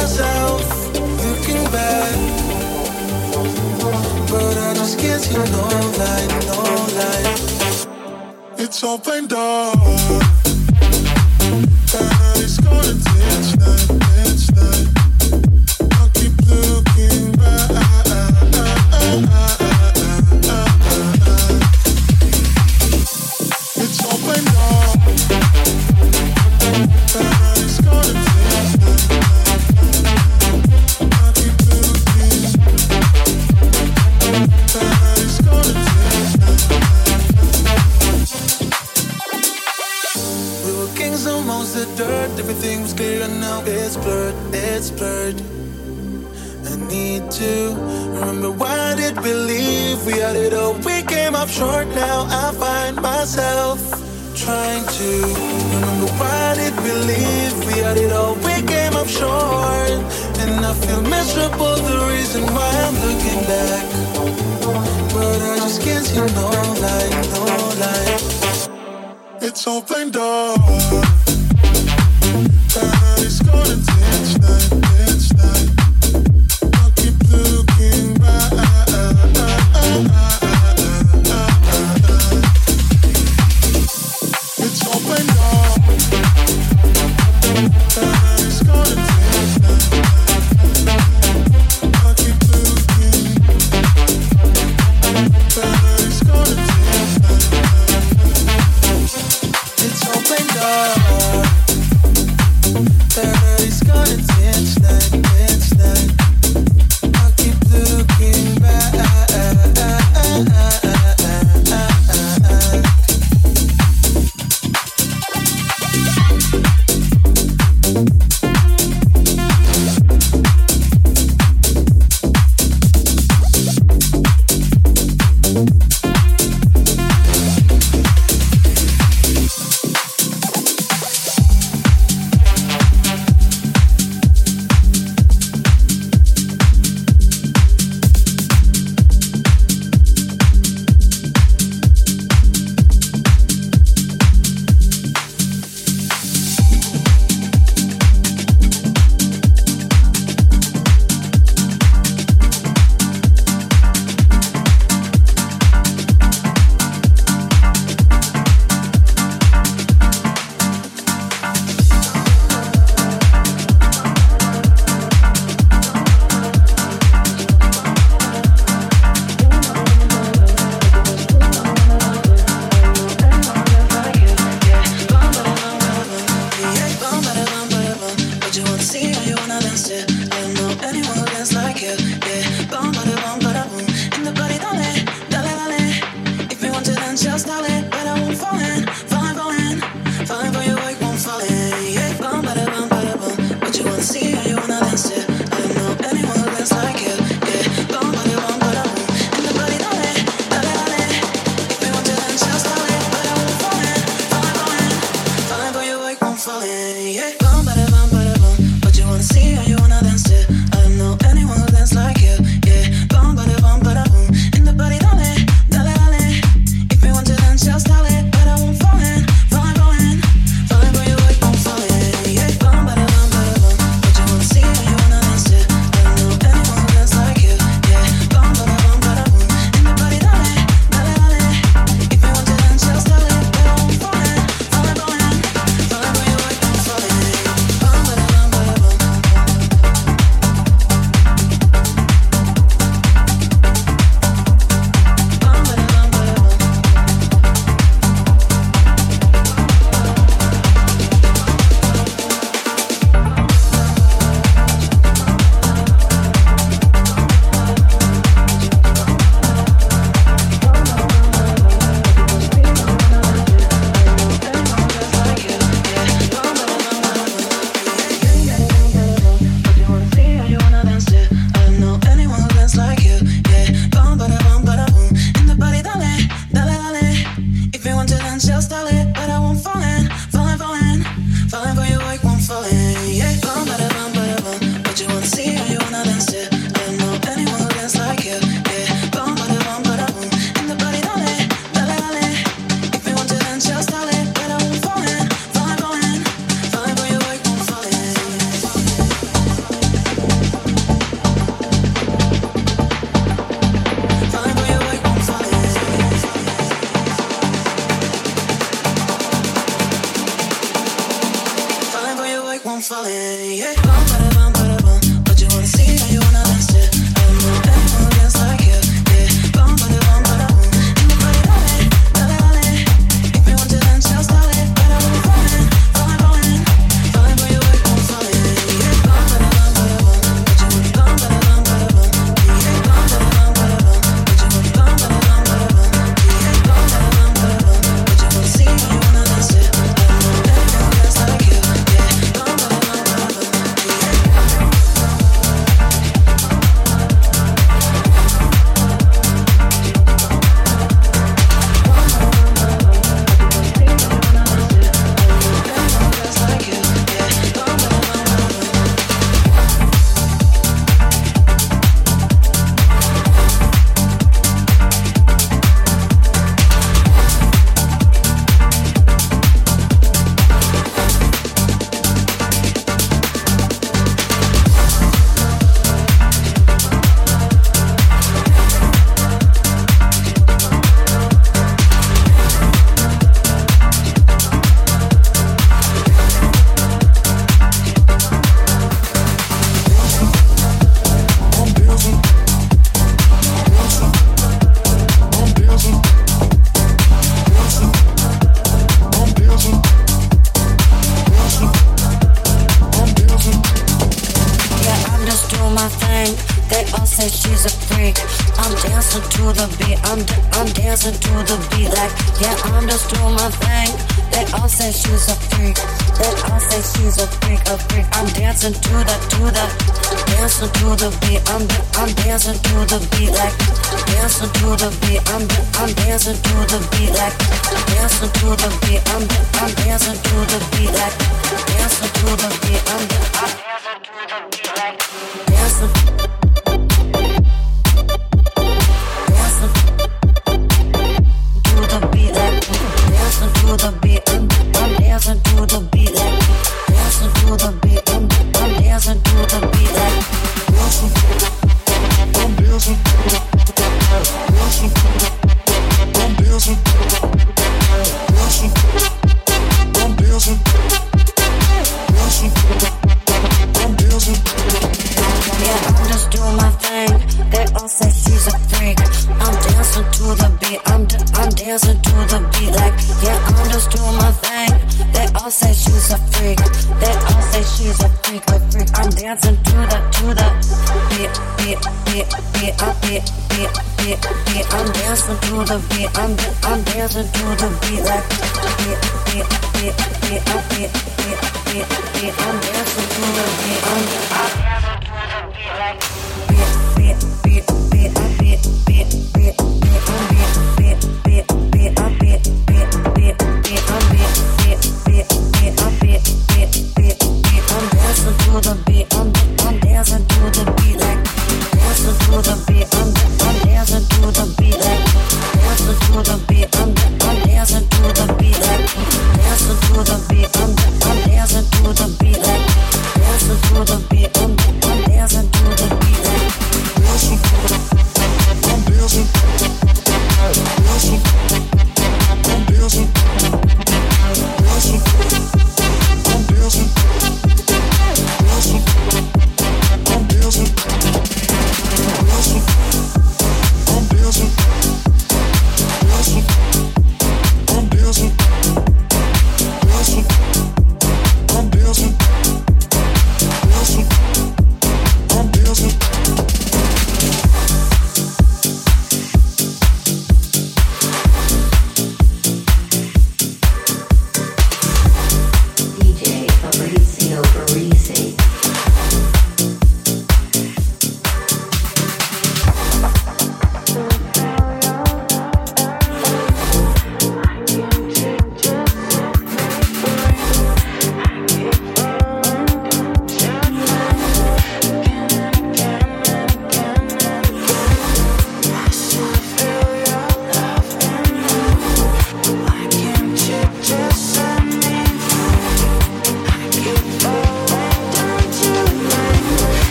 myself looking back, but I just can't see no light, no light. It's all plain dark, and it's gonna ditch that, ditch that.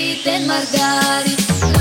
Margarita e Margarita.